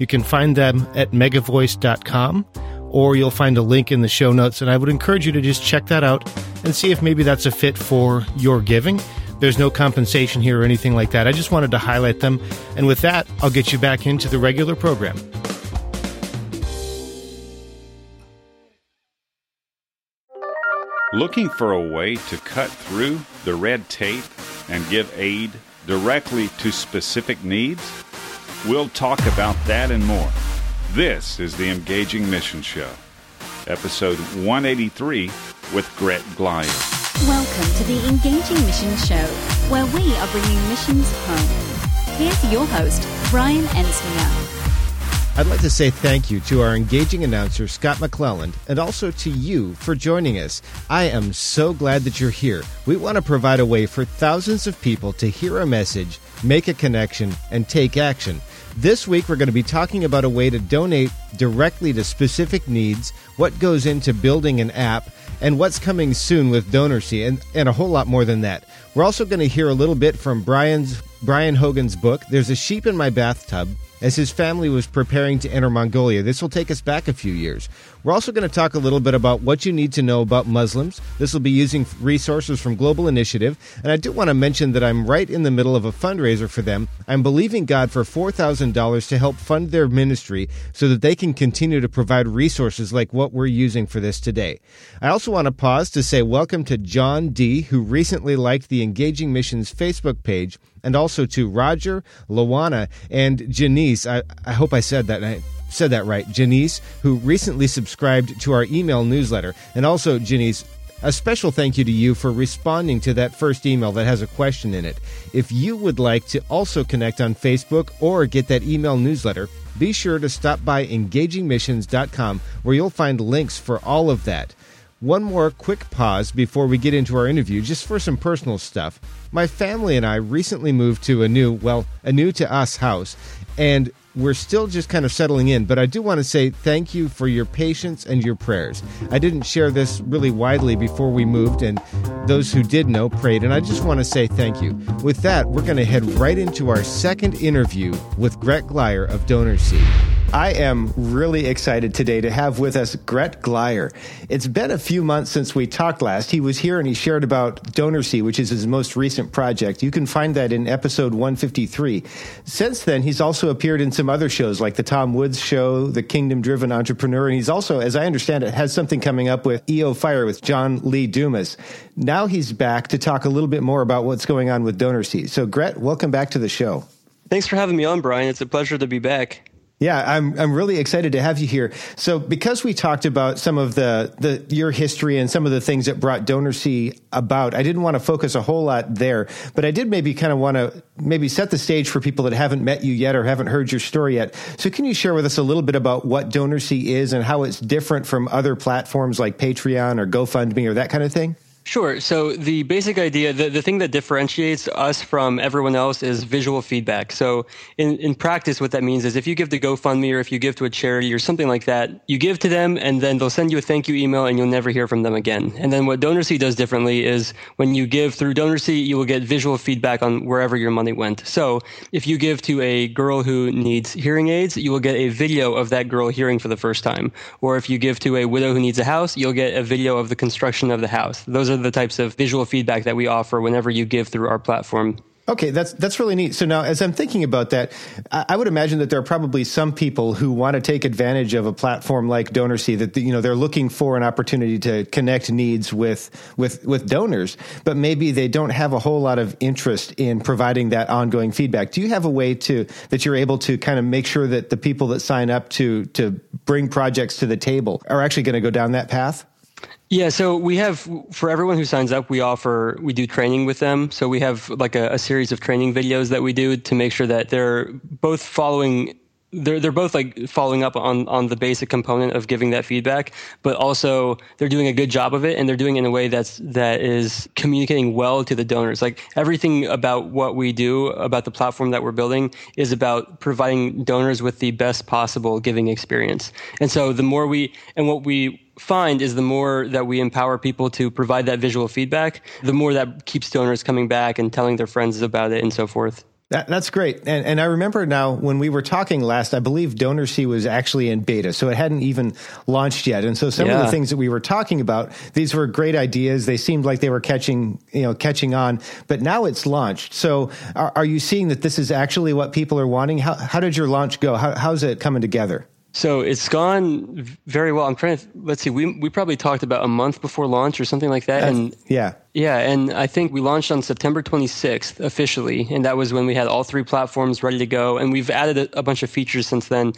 You can find them at megavoice.com or you'll find a link in the show notes. And I would encourage you to just check that out and see if maybe that's a fit for your giving. There's no compensation here or anything like that. I just wanted to highlight them. And with that, I'll get you back into the regular program. Looking for a way to cut through the red tape and give aid directly to specific needs? We'll talk about that and more. This is the Engaging Mission Show, episode 183 with Gret Glyer. Welcome to the Engaging Mission Show, where we are bringing missions home. Here's your host, Brian Ensminger. I'd like to say thank you to our engaging announcer, Scott McClelland, and also to you for joining us. I am so glad that you're here. We want to provide a way for thousands of people to hear a message, make a connection, and take action. This week, we're going to be talking about a way to donate directly to specific needs, what goes into building an app, and what's coming soon with DonorSee, and, and a whole lot more than that. We're also going to hear a little bit from Brian's Brian Hogan's book, There's a Sheep in My Bathtub, as his family was preparing to enter Mongolia. This will take us back a few years. We're also going to talk a little bit about what you need to know about Muslims. This will be using resources from Global Initiative. And I do want to mention that I'm right in the middle of a fundraiser for them. I'm believing God for $4,000 to help fund their ministry so that they can continue to provide resources like what we're using for this today. I also want to pause to say welcome to John D., who recently liked the Engaging Missions Facebook page, and also to Roger, Lawana, and Janice. I, I hope I said that. I, said that right, Janice, who recently subscribed to our email newsletter. And also, Janice, a special thank you to you for responding to that first email that has a question in it. If you would like to also connect on Facebook or get that email newsletter, be sure to stop by engagingmissions.com where you'll find links for all of that. One more quick pause before we get into our interview, just for some personal stuff. My family and I recently moved to a new, well, a new to us house, and we're still just kind of settling in, but I do want to say thank you for your patience and your prayers. I didn't share this really widely before we moved, and those who did know prayed, and I just want to say thank you. With that, we're going to head right into our second interview with Gret Glyer of DonorSee. I am really excited today to have with us Gret Glyer. It's been a few months since we talked last. He was here and he shared about DonorSee, which is his most recent project. You can find that in episode 153. Since then, he's also appeared in some other shows like the Tom Woods Show, The Kingdom Driven Entrepreneur, and he's also, as I understand it, has something coming up with EO Fire with John Lee Dumas. Now he's back to talk a little bit more about what's going on with DonorSee. So, Gret, welcome back to the show. Thanks for having me on, Brian. It's a pleasure to be back. Yeah, I'm I'm really excited to have you here. So because we talked about some of the, the your history and some of the things that brought DonorSee about, I didn't want to focus a whole lot there, but I did maybe kind of want to maybe set the stage for people that haven't met you yet or haven't heard your story yet. So can you share with us a little bit about what DonorSee is and how it's different from other platforms like Patreon or GoFundMe or that kind of thing? Sure. So the basic idea, the, the thing that differentiates us from everyone else is visual feedback. So in, in practice, what that means is if you give to GoFundMe or if you give to a charity or something like that, you give to them and then they'll send you a thank you email and you'll never hear from them again. And then what DonorSee does differently is when you give through DonorSee, you will get visual feedback on wherever your money went. So if you give to a girl who needs hearing aids, you will get a video of that girl hearing for the first time. Or if you give to a widow who needs a house, you'll get a video of the construction of the house. Those are the types of visual feedback that we offer whenever you give through our platform. Okay, that's that's really neat. So now, as I'm thinking about that, I would imagine that there are probably some people who want to take advantage of a platform like DonorSee that you know they're looking for an opportunity to connect needs with with with donors, but maybe they don't have a whole lot of interest in providing that ongoing feedback. Do you have a way to that you're able to kind of make sure that the people that sign up to to bring projects to the table are actually going to go down that path? Yeah, so we have for everyone who signs up, we offer we do training with them. So we have like a, a, series of training videos that we do to make sure that they're both following they're they're both like following up on on the basic component of giving that feedback, but also they're doing a good job of it, and they're doing it in a way that's that is communicating well to the donors. Like everything about what we do about the platform that we're building is about providing donors with the best possible giving experience. And so the more we and what we find is the more that we empower people to provide that visual feedback, the more that keeps donors coming back and telling their friends about it and so forth. That, that's great. And, and I remember now when we were talking last, I believe DonorSee was actually in beta, so it hadn't even launched yet. And so some yeah. of the things that we were talking about, these were great ideas. They seemed like they were catching, you know, catching on, but now it's launched. So are, are you seeing that this is actually what people are wanting? How, how did your launch go? How, how's it coming together? So it's gone very well. I'm trying to let's see. We we probably talked about a month before launch or something like that. That's, and yeah, yeah, and I think we launched on September 26th officially, and that was when we had all three platforms ready to go. And we've added a, a bunch of features since then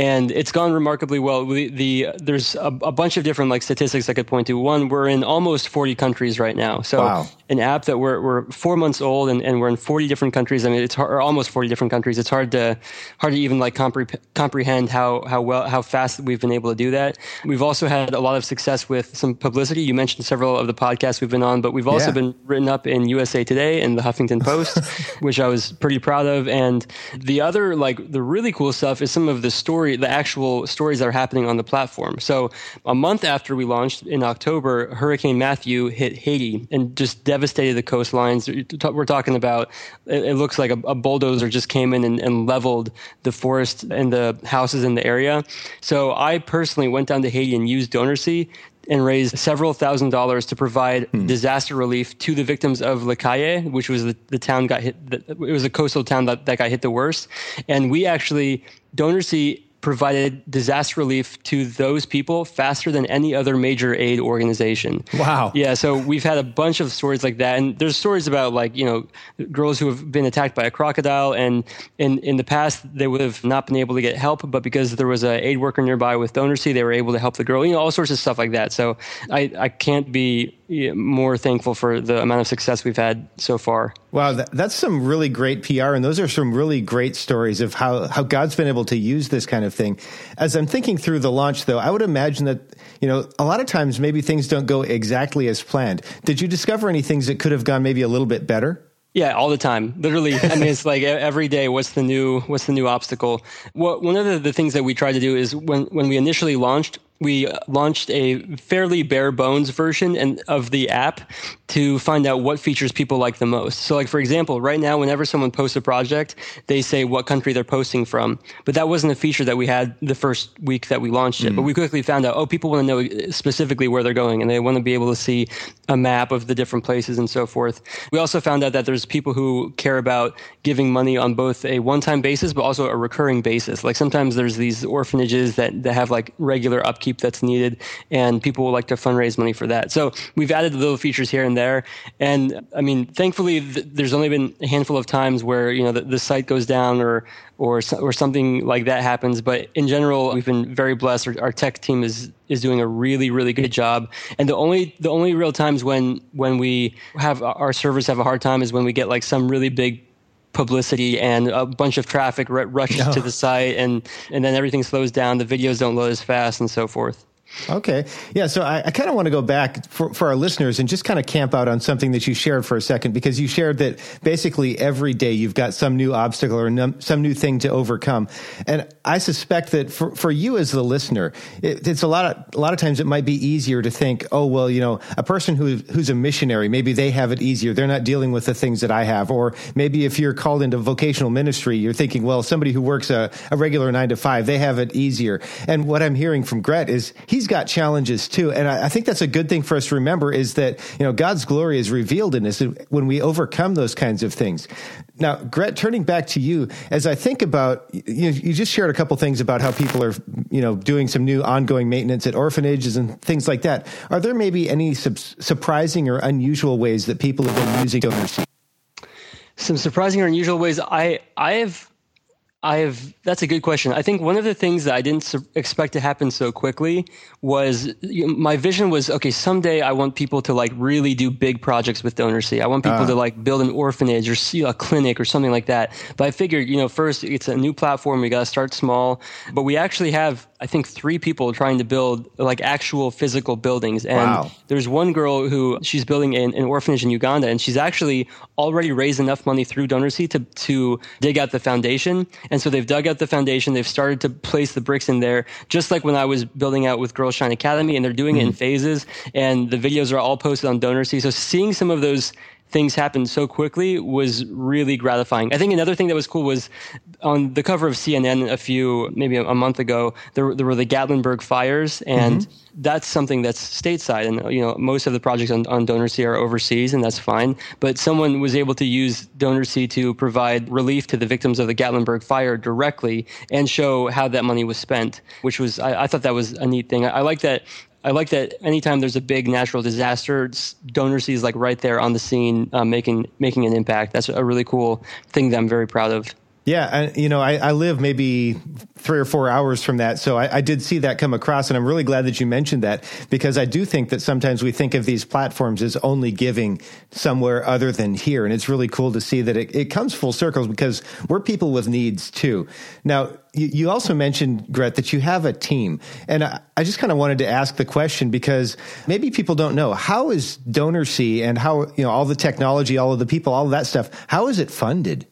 and it's gone remarkably well. We, the there's a, a, bunch of different like statistics I could point to. One, we're in almost 40 countries right now. So wow. an app that we're we're four months old and, and we're in 40 different countries. I mean, it's hard, or almost 40 different countries. It's hard to hard to even like compre- comprehend how how well how fast we've been able to do that. We've also had a lot of success with some publicity. You mentioned several of the podcasts we've been on, but we've also yeah. been written up in USA Today and the Huffington Post, which I was pretty proud of. And the other like the really cool stuff is some of the story story, the actual stories that are happening on the platform. So a month after we launched in October, Hurricane Matthew hit Haiti and just devastated the coastlines. We're talking about, it looks like a, a bulldozer just came in and, and leveled the forest and the houses in the area. So I personally went down to Haiti and used DonorSee and raised several thousand dollars to provide hmm. disaster relief to the victims of Les Cayes, which was the, the town got hit. The, it was a coastal town that, that got hit the worst. And we actually, DonorSee provided disaster relief to those people faster than any other major aid organization. Wow. Yeah, so we've had a bunch of stories like that and there's stories about like, you know, girls who have been attacked by a crocodile and in in the past they would have not been able to get help, but because there was a aid worker nearby with DonorSee, they were able to help the girl. You know, all sorts of stuff like that. So I I can't be more thankful for the amount of success we've had so far. Wow, that, that's some really great PR, and those are some really great stories of how, how God's been able to use this kind of thing. As I'm thinking through the launch, though, I would imagine that, you know, a lot of times maybe things don't go exactly as planned. Did you discover any things that could have gone maybe a little bit better? Yeah, all the time. Literally, I mean, it's like every day. What's the new? What's the new obstacle? What one of the, the things that we tried to do is when when we initially launched, we launched a fairly bare bones version and of the app to find out what features people like the most. So like for example, right now whenever someone posts a project, they say what country they're posting from. But that wasn't a feature that we had the first week that we launched it. Mm. But we quickly found out, oh, people want to know specifically where they're going and they want to be able to see a map of the different places and so forth. We also found out that there's people who care about giving money on both a one-time basis but also a recurring basis. Like sometimes there's these orphanages that, that have like regular upkeep upkeep that's needed, and people will like to fundraise money for that. So we've added little features here and there, and I mean, thankfully, th- there's only been a handful of times where you know the, the site goes down or or or something like that happens. But in general, we've been very blessed. Our, our, tech team is is doing a really really good job. And the only the only real times when when we have our servers have a hard time is when we get like some really big publicity and a bunch of traffic r- rushes no. to the site and and then everything slows down the videos don't load as fast and so forth Okay. Yeah. So I, I kind of want to go back for, for our listeners and just kind of camp out on something that you shared for a second because you shared that basically every day you've got some new obstacle or num, some new thing to overcome. And I suspect that for, for you as the listener, it, it's a lot of, a lot of times it might be easier to think, oh, well, you know, a person who, who's a missionary, maybe they have it easier. They're not dealing with the things that I have. Or maybe if you're called into vocational ministry, you're thinking, well, somebody who works a, a regular nine to five, they have it easier. And what I'm hearing from Gret is he he's got challenges too. And I, I, think that's a good thing for us to remember is that, you know, God's glory is revealed in us when we overcome those kinds of things. Now, Gret, turning back to you, as I think about, you, you just shared a couple things about how people are, you know, doing some new ongoing maintenance at orphanages and things like that. Are there maybe any sub- surprising or unusual ways that people have been using DonorSee? Some surprising or unusual ways. I, I have I have. That's a good question. I think one of the things that I didn't su- expect to happen so quickly was you know, my vision was okay. Someday I want people to like really do big projects with DonorSee. I want people uh. to like build an orphanage or see a clinic or something like that. But I figured, you know, first it's a new platform. We got to start small. But we actually have, I think, three people trying to build like actual physical buildings. And wow. there's one girl who she's building an, an orphanage in Uganda, and she's actually already raised enough money through DonorSee to to dig out the foundation and so they've dug out the foundation. They've started to place the bricks in there, just like when I was building out with Girls Shine Academy, and they're doing mm-hmm. it in mm-hmm. phases. And the videos are all posted on DonorSee. So seeing some of those things happened so quickly was really gratifying. I think another thing that was cool was on the cover of CNN a few, maybe a month ago, there, there were the Gatlinburg fires, and mm-hmm. that's something that's stateside. And, you know, most of the projects on, on DonorSee are overseas, and that's fine. But someone was able to use DonorSee to provide relief to the victims of the Gatlinburg fire directly and show how that money was spent, which was, I, I thought that was a neat thing. I, I like that I like that anytime there's a big natural disaster, DonorSee is like right there on the scene, uh, making making an impact. That's a really cool thing that I'm very proud of. Yeah, you know, I, I, live maybe three or four hours from that, so I, I, did see that come across, and I'm really glad that you mentioned that because I do think that sometimes we think of these platforms as only giving somewhere other than here, and it's really cool to see that it, it comes full circles because we're people with needs too. Now, you, you also mentioned Gret that you have a team, and I, just kind of wanted to ask the question because maybe people don't know how is DonorSee and how you know all the technology, all of the people, all of that stuff. How is it funded?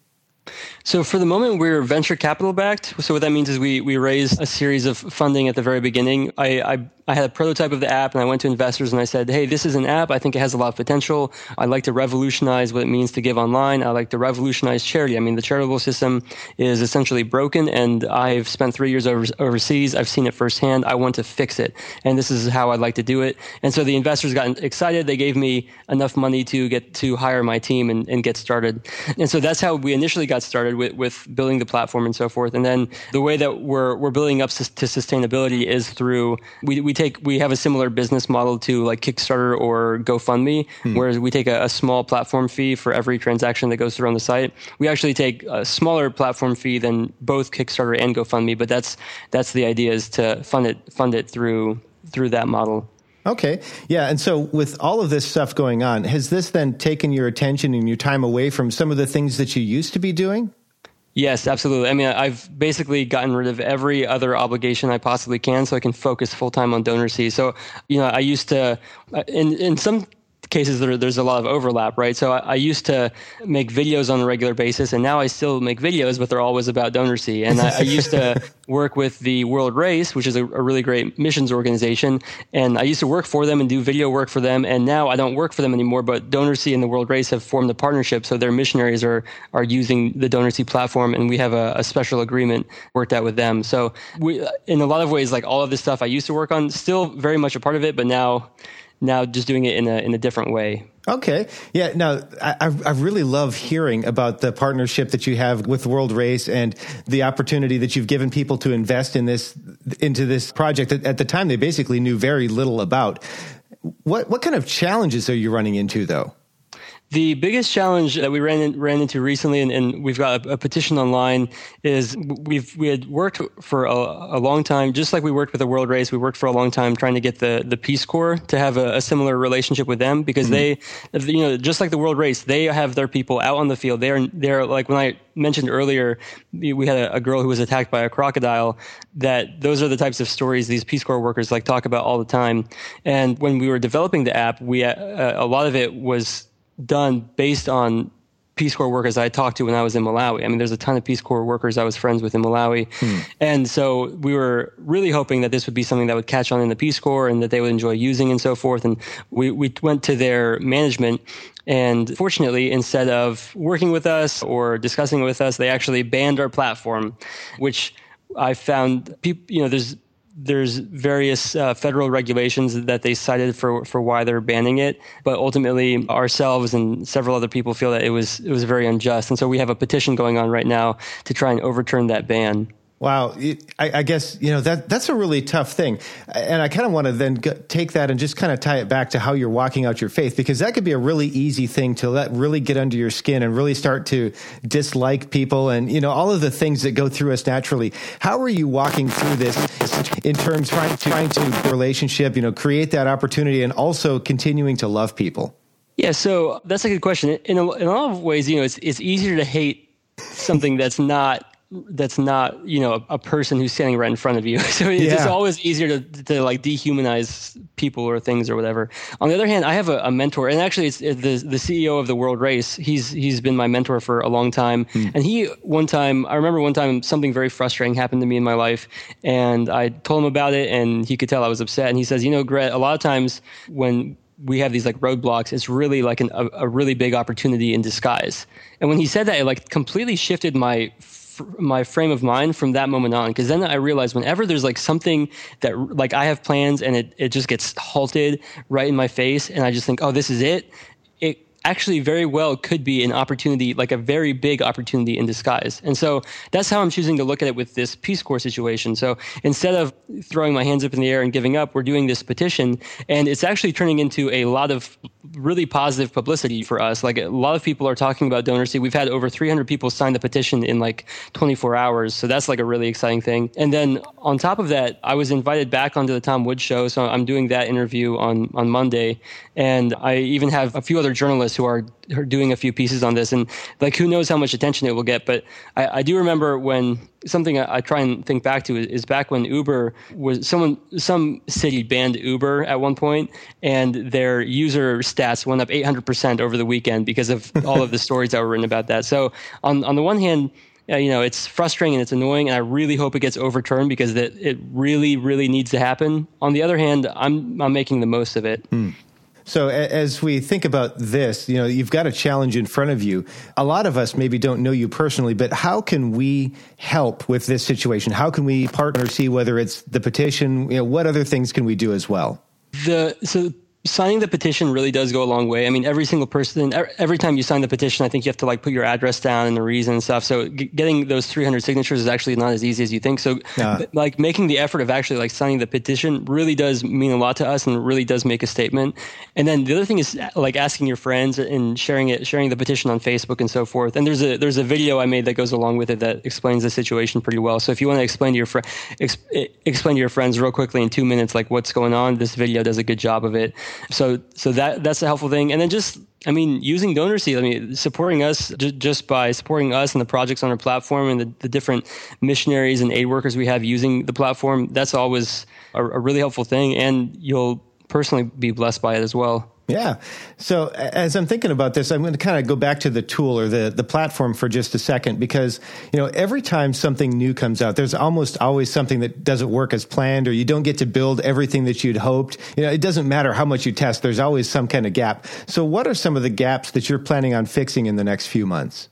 So for the moment, we're venture capital backed. So what that means is we we raised a series of funding at the very beginning. I, I I had a prototype of the app and I went to investors and I said, Hey, this is an app. I think it has a lot of potential. I'd like to revolutionize what it means to give online. I like to revolutionize charity. I mean, the charitable system is essentially broken and I've spent three years over, overseas. I've seen it firsthand. I want to fix it. And this is how I'd like to do it. And so the investors got excited. They gave me enough money to get to hire my team and, and get started. And so that's how we initially got started with, with building the platform and so forth. And then the way that we're, we're building up to sustainability is through, we, we take we have a similar business model to like Kickstarter or GoFundMe, hmm. where we take a, a, small platform fee for every transaction that goes through on the site. We actually take a smaller platform fee than both Kickstarter and GoFundMe, but that's that's the idea is to fund it fund it through through that model. Okay. Yeah. And so with all of this stuff going on, has this then taken your attention and your time away from some of the things that you used to be doing? Yes, absolutely. I mean, I've basically gotten rid of every other obligation I possibly can so I can focus full time on DonorSee. So, you know, I used to, uh, in, in some cases there, there's a lot of overlap, right? So I, I, used to make videos on a regular basis, and now I still make videos, but they're always about DonorSee. And I, I used to work with the World Race, which is a, a, really great missions organization, and I used to work for them and do video work for them. And now I don't work for them anymore, but DonorSee and the World Race have formed a partnership, so their missionaries are are using the DonorSee platform, and we have a, a special agreement worked out with them. So we, in a lot of ways, like all of this stuff I used to work on, still very much a part of it, but now now just doing it in a in a different way. Okay. Yeah. Now, I, I really love hearing about the partnership that you have with World Race and the opportunity that you've given people to invest in this into this project that at the time they basically knew very little about. What what kind of challenges are you running into though? The biggest challenge that we ran in, ran into recently, and, and we've got a, a, petition online, is we've we had worked for a, a, long time, just like we worked with the World Race. We worked for a long time trying to get the the Peace Corps to have a, a similar relationship with them because mm-hmm. they, you know, just like the World Race, they have their people out on the field. They're they're like when I mentioned earlier, we had a, a girl who was attacked by a crocodile. That those are the types of stories these Peace Corps workers like talk about all the time. And when we were developing the app, we uh, a lot of it was done based on Peace Corps workers I talked to when I was in Malawi. I mean, there's a ton of Peace Corps workers I was friends with in Malawi. Hmm. And so we were really hoping that this would be something that would catch on in the Peace Corps and that they would enjoy using and so forth. And we, we went to their management and fortunately, instead of working with us or discussing with us, they actually banned our platform, which I found people, you know, there's there's various uh, federal regulations that they cited for for why they're banning it, but ultimately ourselves and several other people feel that it was it was very unjust, and so we have a petition going on right now to try and overturn that ban. Wow, I, I, guess you know that that's a really tough thing, and I kind of want to then take that and just kind of tie it back to how you're walking out your faith because that could be a really easy thing to let really get under your skin and really start to dislike people and you know all of the things that go through us naturally. How are you walking through this in terms trying to trying to relationship, you know, create that opportunity and also continuing to love people? Yeah, so that's a good question. In a, in a lot of ways, you know, it's it's easier to hate something that's not that's not you know a, a, person who's standing right in front of you. So it's, yeah. always easier to, to like dehumanize people or things or whatever. On the other hand i have a, a mentor and actually it's, the the ceo of the world race he's he's been my mentor for a long time. Mm. and he one time i remember one time something very frustrating happened to me in my life and i told him about it and he could tell i was upset. And he says you know Gret a lot of times when we have these like roadblocks it's really like an, a, a really big opportunity in disguise. And when he said that it like completely shifted my my frame of mind from that moment on because then i realized whenever there's like something that like i have plans and it, it just gets halted right in my face and i just think oh this is it it actually very well could be an opportunity, like a very big opportunity in disguise. And so that's how I'm choosing to look at it with this Peace Corps situation. So instead of throwing my hands up in the air and giving up, we're doing this petition, and it's actually turning into a lot of really positive publicity for us. Like a lot of people are talking about DonorSee. We've had over 300 people sign the petition in like 24 hours. So that's like a really exciting thing. And then on top of that, I was invited back onto the Tom Woods show. So I'm doing that interview on, on Monday. And I even have a few other journalists who are, who are doing a few pieces on this. And like, who knows how much attention it will get. But I, I do remember when something I, I, try and think back to is, is, back when Uber was someone some city banned Uber at one point, and their user stats went up 800% over the weekend because of all of the stories that were written about that. So on on the one hand. Uh, you know, it's frustrating and it's annoying, and I really hope it gets overturned because it, it really, really needs to happen. On the other hand, I'm I'm making the most of it. Mm. So as we think about this, you know, you've got a challenge in front of you. A lot of us maybe don't know you personally, but how can we help with this situation? How can we partner, see whether it's the petition, you know, what other things can we do as well? The so signing the petition really does go a long way. I mean, every single person, every time you sign the petition, I think you have to like put your address down and the reason and stuff. So g- getting those 300 signatures is actually not as easy as you think. So yeah. like making the effort of actually like signing the petition really does mean a lot to us and really does make a statement. And then the other thing is like asking your friends and sharing it, sharing the petition on Facebook and so forth. And there's a, there's a video I made that goes along with it that explains the situation pretty well. So if you want to explain to your friend, exp- explain to your friends real quickly in two minutes, like what's going on, this video does a good job of it. So so that that's a helpful thing. And then just I mean, using DonorSee, I mean, supporting us j- just by supporting us and the projects on our platform and the, the, different missionaries and aid workers we have using the platform, that's always a, a really helpful thing. And you'll personally be blessed by it as well. Yeah. So as I'm thinking about this, I'm going to kind of go back to the tool or the, the platform for just a second because, you know, every time something new comes out, there's almost always something that doesn't work as planned or you don't get to build everything that you'd hoped. You know, it doesn't matter how much you test. There's always some kind of gap. So what are some of the gaps that you're planning on fixing in the next few months?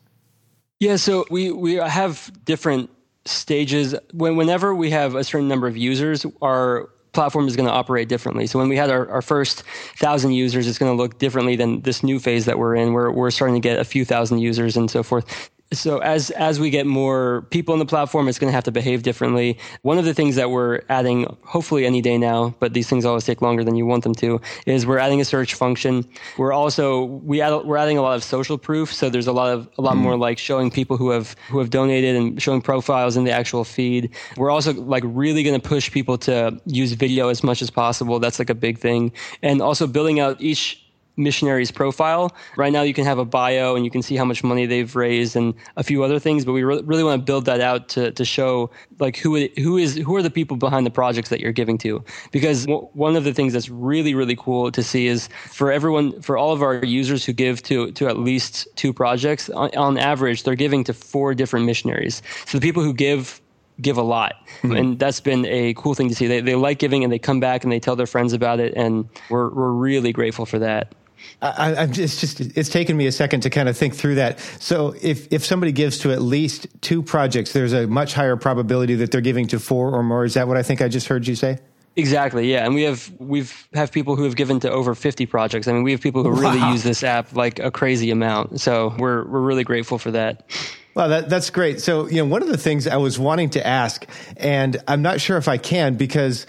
Yeah. So we, we have different stages when whenever we have a certain number of users our platform is going to operate differently. So when we had our, our first thousand users, it's going to look differently than this new phase that we're in, where we're starting to get a few thousand users and so forth so as as we get more people on the platform, it's going to have to behave differently. One of the things that we're adding, hopefully any day now, but these things always take longer than you want them to, is we're adding a search function. We're also we add, we're adding a lot of social proof. So there's a lot of a lot mm. more like showing people who have who have donated and showing profiles in the actual feed. We're also like really going to push people to use video as much as possible. That's like a big thing, and also building out each missionary's profile. Right now, you can have a bio and you can see how much money they've raised and a few other things. But we re- really want to build that out to, to show like who it, who is who are the people behind the projects that you're giving to. Because w- one of the things that's really really cool to see is for everyone for all of our users who give to to at least two projects on, on average they're giving to four different missionaries. So the people who give give a lot. Mm-hmm. And that's been a cool thing to see. They, they like giving and they come back and they tell their friends about it. And we're, we're really grateful for that. I, just, it's just it's taken me a second to kind of think through that. So if if somebody gives to at least two projects, there's a much higher probability that they're giving to four or more. Is that what I think I just heard you say? Exactly. Yeah, and we have we've have people who have given to over 50 projects. I mean, we have people who wow. really use this app like a crazy amount. So we're we're really grateful for that. Well, that, that's great. So, you know, one of the things I was wanting to ask, and I'm not sure if I can because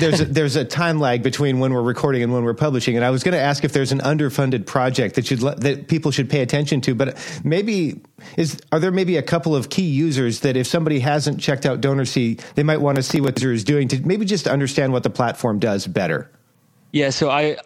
there's a, there's a time lag between when we're recording and when we're publishing. And I was going to ask if there's an underfunded project that should that people should pay attention to. But maybe is are there maybe a couple of key users that if somebody hasn't checked out DonorSee, they might want to see what User is doing to maybe just understand what the platform does better. Yeah, so I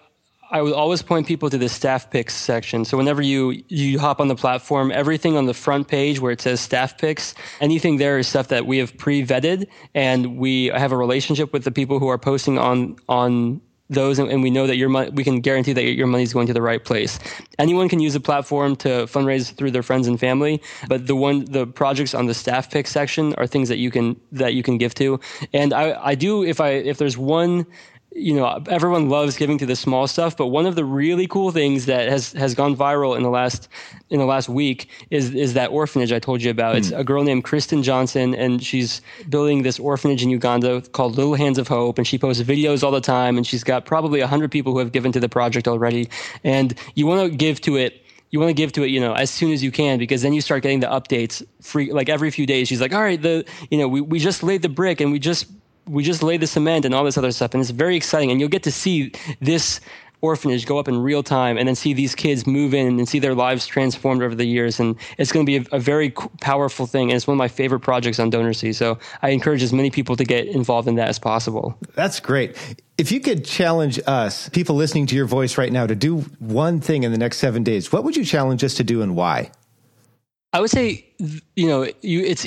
I would always point people to the staff picks section. So whenever you you hop on the platform, everything on the front page where it says staff picks, anything there is stuff that we have pre-vetted and we have a relationship with the people who are posting on on those and, we know that your money we can guarantee that your money is going to the right place anyone can use the platform to fundraise through their friends and family but the one the projects on the staff pick section are things that you can that you can give to and i i do if i if there's one you know everyone loves giving to the small stuff but one of the really cool things that has has gone viral in the last in the last week is is that orphanage I told you about mm. it's hmm. a girl named Kristen Johnson and she's building this orphanage in Uganda called Little Hands of Hope and she posts videos all the time and she's got probably 100 people who have given to the project already and you want to give to it you want to give to it, you know, as soon as you can, because then you start getting the updates free, like every few days. She's like, all right, the, you know, we, we just laid the brick and we just we just laid the cement and all this other stuff, and it's very exciting. And you'll get to see this orphanage go up in real time and then see these kids move in and see their lives transformed over the years. And it's going to be a, a very powerful thing. And it's one of my favorite projects on DonorSee. So I encourage as many people to get involved in that as possible. That's great. If you could challenge us, people listening to your voice right now, to do one thing in the next seven days, what would you challenge us to do and why? I would say, you know, you, it's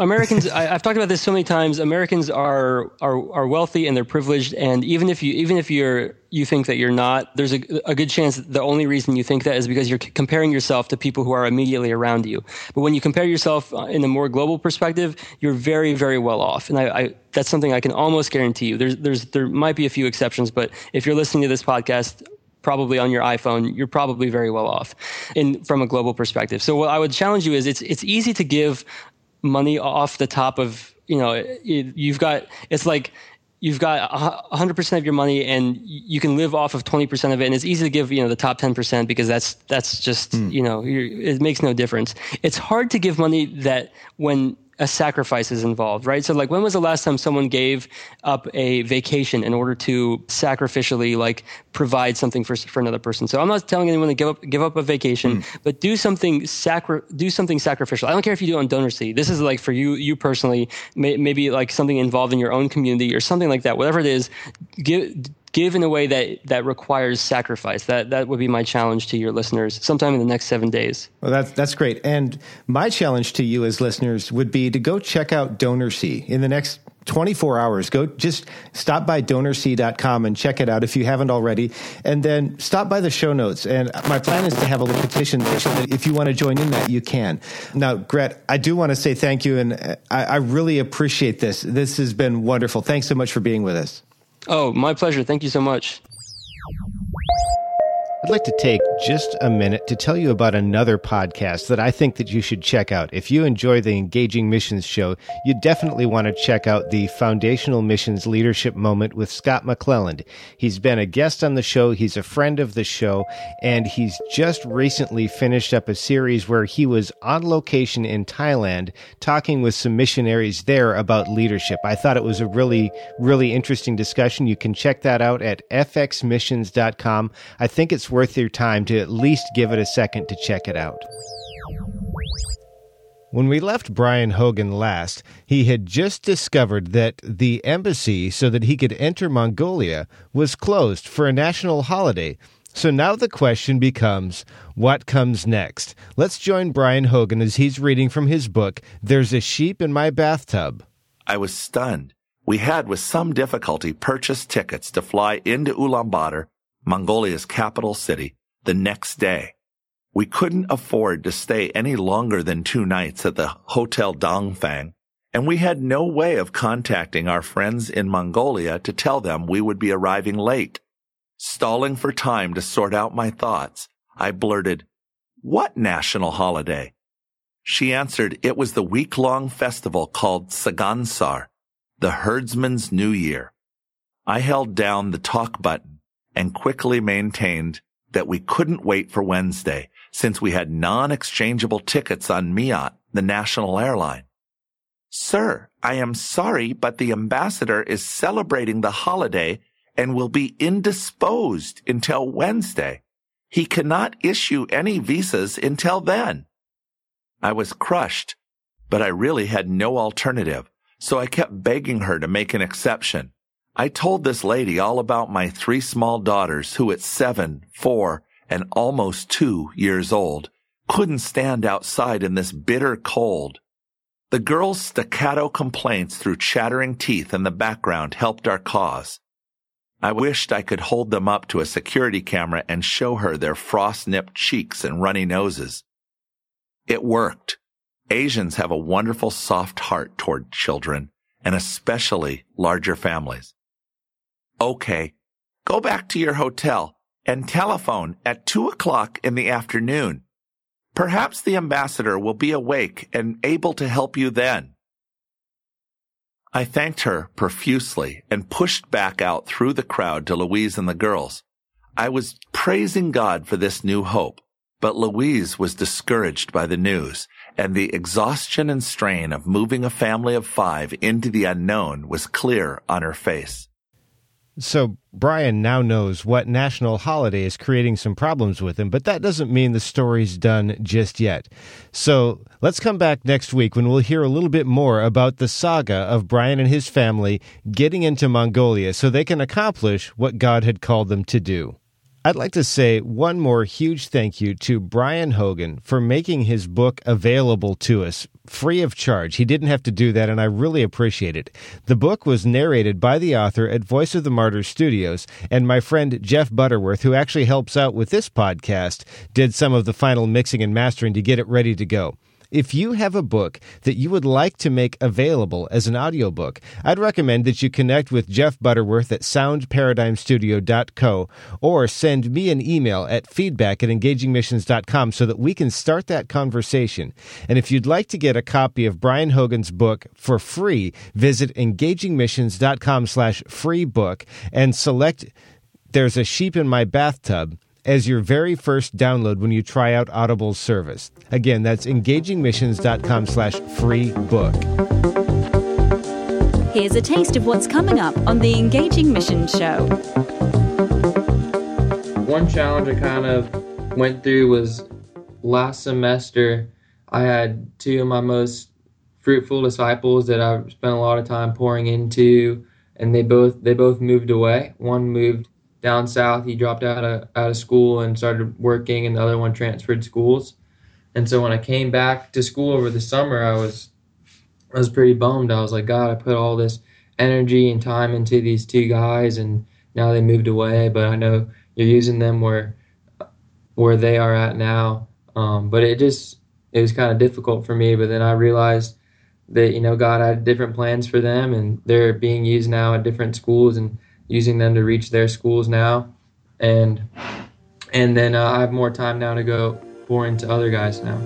Americans, I, have talked about this so many times. Americans are, are are wealthy and they're privileged, and even if you even if you're you think that you're not, there's a, a good chance the only reason you think that is because you're comparing yourself to people who are immediately around you. But when you compare yourself uh, in a more global perspective, you're very very well off, and I, I that's something I can almost guarantee you. There's there's there might be a few exceptions, but if you're listening to this podcast probably on your iPhone, you're probably very well off in from a global perspective. So what I would challenge you is it's it's easy to give money off the top of you know you've got it's like you've got 100% of your money and you can live off of 20% of it and it's easy to give you know the top 10% because that's that's just mm. you know it makes no difference it's hard to give money that when a sacrifice is involved, right? So like when was the last time someone gave up a vacation in order to sacrificially like provide something for for another person? So I'm not telling anyone to give up give up a vacation, mm. but do something sacri- do something sacrificial. I don't care if you do it on DonorSee. This is like for you you personally, may, maybe like something involved in your own community or something like that. Whatever it is, give give in a way that that requires sacrifice. That that would be my challenge to your listeners sometime in the next seven days. Well, that's that's great. And my challenge to you as listeners would be to go check out DonorSee in the next 24 hours. Go just stop by donorsee.com and check it out if you haven't already. And then stop by the show notes. And my plan is to have a little petition that if you want to join in that, you can. Now, Gret, I do want to say thank you. And I, I really appreciate this. This has been wonderful. Thanks so much for being with us. Oh, my pleasure. Thank you so much. I'd like to take just a minute to tell you about another podcast that I think that you should check out. If you enjoy the Engaging Missions show, you definitely want to check out the Foundational Missions Leadership Moment with Scott McClelland. He's been a guest on the show, he's a friend of the show, and he's just recently finished up a series where he was on location in Thailand talking with some missionaries there about leadership. I thought it was a really, really interesting discussion. You can check that out at fxmissions.com. I think it's worth your time to at least give it a second to check it out. When we left Brian Hogan last, he had just discovered that the embassy, so that he could enter Mongolia, was closed for a national holiday. So now the question becomes what comes next? Let's join Brian Hogan as he's reading from his book, There's a Sheep in My Bathtub. I was stunned. We had, with some difficulty, purchased tickets to fly into Ulaanbaatar Mongolia's capital city, the next day. We couldn't afford to stay any longer than two nights at the Hotel Dongfang, and we had no way of contacting our friends in Mongolia to tell them we would be arriving late. Stalling for time to sort out my thoughts, I blurted, What national holiday? She answered it was the week-long festival called Tsagaan Sar, the herdsman's new year. I held down the talk button and quickly maintained that we couldn't wait for Wednesday, since we had non-exchangeable tickets on MIAT, the national airline. Sir, I am sorry, but the ambassador is celebrating the holiday and will be indisposed until Wednesday. He cannot issue any visas until then. I was crushed, but I really had no alternative, so I kept begging her to make an exception. I told this lady all about my three small daughters who at seven, four, and almost two years old couldn't stand outside in this bitter cold. The girl's staccato complaints through chattering teeth in the background helped our cause. I wished I could hold them up to a security camera and show her their frost-nipped cheeks and runny noses. It worked. Asians have a wonderful soft heart toward children, and especially larger families. Okay, go back to your hotel and telephone at two o'clock in the afternoon. Perhaps the ambassador will be awake and able to help you then. I thanked her profusely and pushed back out through the crowd to Louise and the girls. I was praising God for this new hope, but Louise was discouraged by the news, and the exhaustion and strain of moving a family of five into the unknown was clear on her face. So Brian now knows what national holiday is creating some problems with him, but that doesn't mean the story's done just yet. So let's come back next week when we'll hear a little bit more about the saga of Brian and his family getting into Mongolia so they can accomplish what God had called them to do. I'd like to say one more huge thank you to Brian Hogan for making his book available to us free of charge. He didn't have to do that, and I really appreciate it. The book was narrated by the author at Voice of the Martyrs Studios, and my friend Jeff Butterworth, who actually helps out with this podcast, did some of the final mixing and mastering to get it ready to go. If you have a book that you would like to make available as an audiobook, I'd recommend that you connect with Jeff Butterworth at soundparadigmstudio.co or send me an email at feedback at engagingmissions.com so that we can start that conversation. And if you'd like to get a copy of Brian Hogan's book for free, visit engagingmissions.com slash free book and select There's a Sheep in My Bathtub as your very first download when you try out Audible's service. Again, that's engagingmissions.com slash free book. Here's a taste of what's coming up on the Engaging Missions Show. One challenge I kind of went through was last semester. I had two of my most fruitful disciples that I spent a lot of time pouring into, and they both they both moved away. One moved down south. He dropped out of out of school and started working, and the other one transferred schools. And so when I came back to school over the summer, I was I was pretty bummed. I was like, God, I put all this energy and time into these two guys, and now they moved away. But I know you're using them where where they are at now. Um, but it just it was kind of difficult for me. But then I realized that you know God had different plans for them, and they're being used now at different schools, and using them to reach their schools now, and and then uh, I have more time now to go pour into other guys now.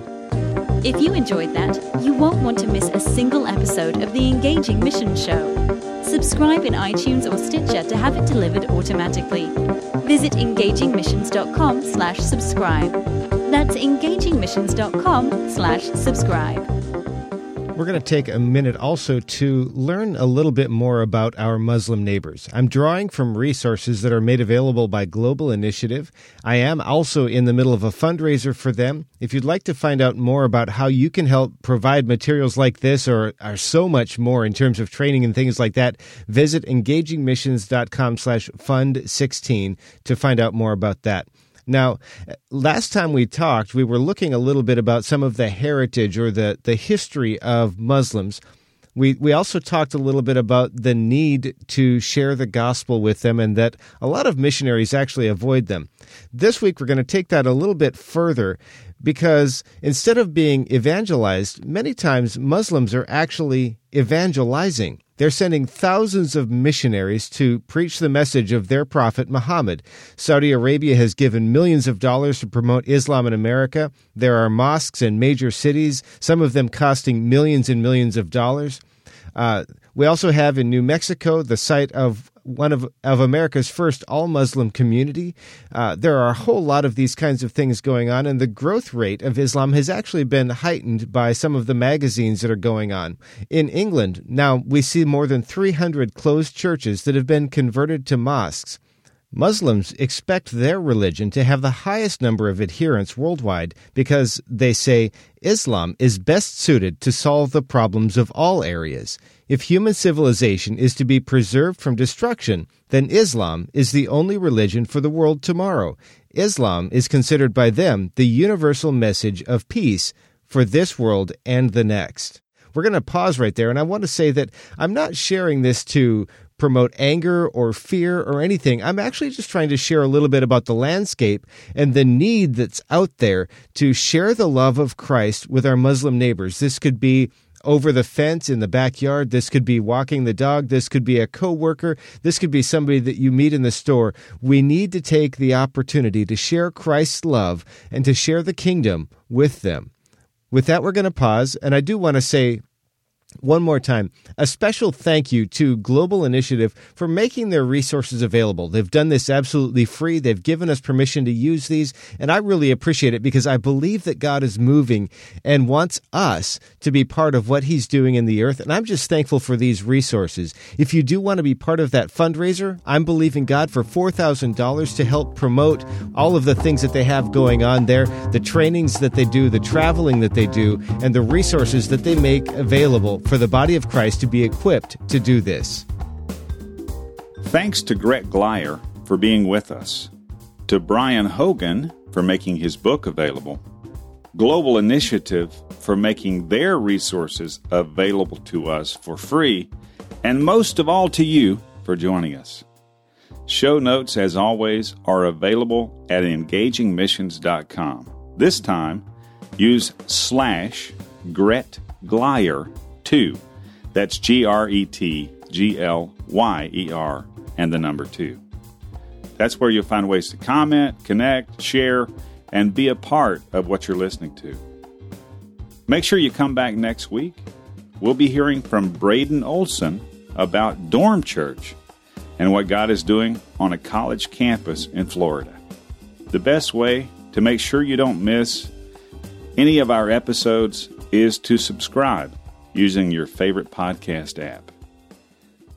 If you enjoyed that, you won't want to miss a single episode of the Engaging Mission Show. Subscribe in iTunes or Stitcher to have it delivered automatically. Visit engagingmissions.com slash subscribe. That's engagingmissions.com slash subscribe. We're going to take a minute also to learn a little bit more about our Muslim neighbors. I'm drawing from resources that are made available by Global Initiative. I am also in the middle of a fundraiser for them. If you'd like to find out more about how you can help provide materials like this or, or so much more in terms of training and things like that, visit engagingmissions.com slash fund 16 to find out more about that. Now, last time we talked, we were looking a little bit about some of the heritage or the, the history of Muslims. We, we also talked a little bit about the need to share the gospel with them and that a lot of missionaries actually avoid them. This week, we're going to take that a little bit further because instead of being evangelized, many times Muslims are actually evangelizing. They're sending thousands of missionaries to preach the message of their prophet Muhammad. Saudi Arabia has given millions of dollars to promote Islam in America. There are mosques in major cities, some of them costing millions and millions of dollars. Uh, we also have in New Mexico the site of one of, of America's first all Muslim community. Uh, there are a whole lot of these kinds of things going on, and the growth rate of Islam has actually been heightened by some of the magazines that are going on. In England, now we see more than 300 closed churches that have been converted to mosques. Muslims expect their religion to have the highest number of adherents worldwide because they say Islam is best suited to solve the problems of all areas. If human civilization is to be preserved from destruction, then Islam is the only religion for the world tomorrow. Islam is considered by them the universal message of peace for this world and the next. We're going to pause right there, and I want to say that I'm not sharing this to promote anger or fear or anything. I'm actually just trying to share a little bit about the landscape and the need that's out there to share the love of Christ with our Muslim neighbors. This could be over the fence in the backyard. This could be walking the dog. This could be a coworker. This could be somebody that you meet in the store. We need to take the opportunity to share Christ's love and to share the kingdom with them. With that, we're going to pause. And I do want to say one more time, a special thank you to Global Initiative for making their resources available. They've done this absolutely free. They've given us permission to use these, and I really appreciate it because I believe that God is moving and wants us to be part of what He's doing in the earth. And I'm just thankful for these resources. If you do want to be part of that fundraiser, I'm believing God for $4,000 to help promote all of the things that they have going on there, the trainings that they do, the traveling that they do, and the resources that they make available for the body of Christ to be equipped to do this. Thanks to Gret Glyer for being with us, to Brian Hogan for making his book available, Global Initiative for making their resources available to us for free, and most of all to you for joining us. Show notes, as always, are available at engagingmissions.com. This time, use slash Gret Glyer 2. That's G R E T G L Y E R and the number 2. That's where you'll find ways to comment, connect, share, and be a part of what you're listening to. Make sure you come back next week. We'll be hearing from Braden Olson about Dorm Church and what God is doing on a college campus in Florida. The best way to make sure you don't miss any of our episodes is to subscribe using your favorite podcast app.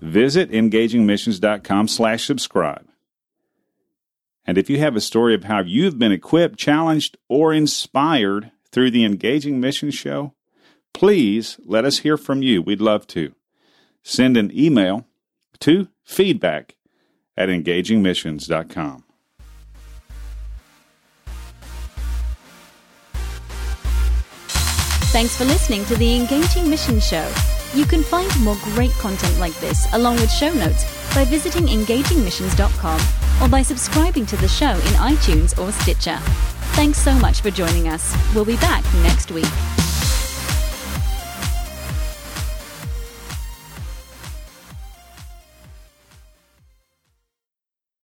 Visit engagingmissions.com slash subscribe. And if you have a story of how you've been equipped, challenged, or inspired through the Engaging Missions show, please let us hear from you. We'd love to. Send an email to feedback at engagingmissions.com. Thanks for listening to the Engaging Mission Show. You can find more great content like this, along with show notes, by visiting engagingmissions.com or by subscribing to the show in iTunes or Stitcher. Thanks so much for joining us. We'll be back next week.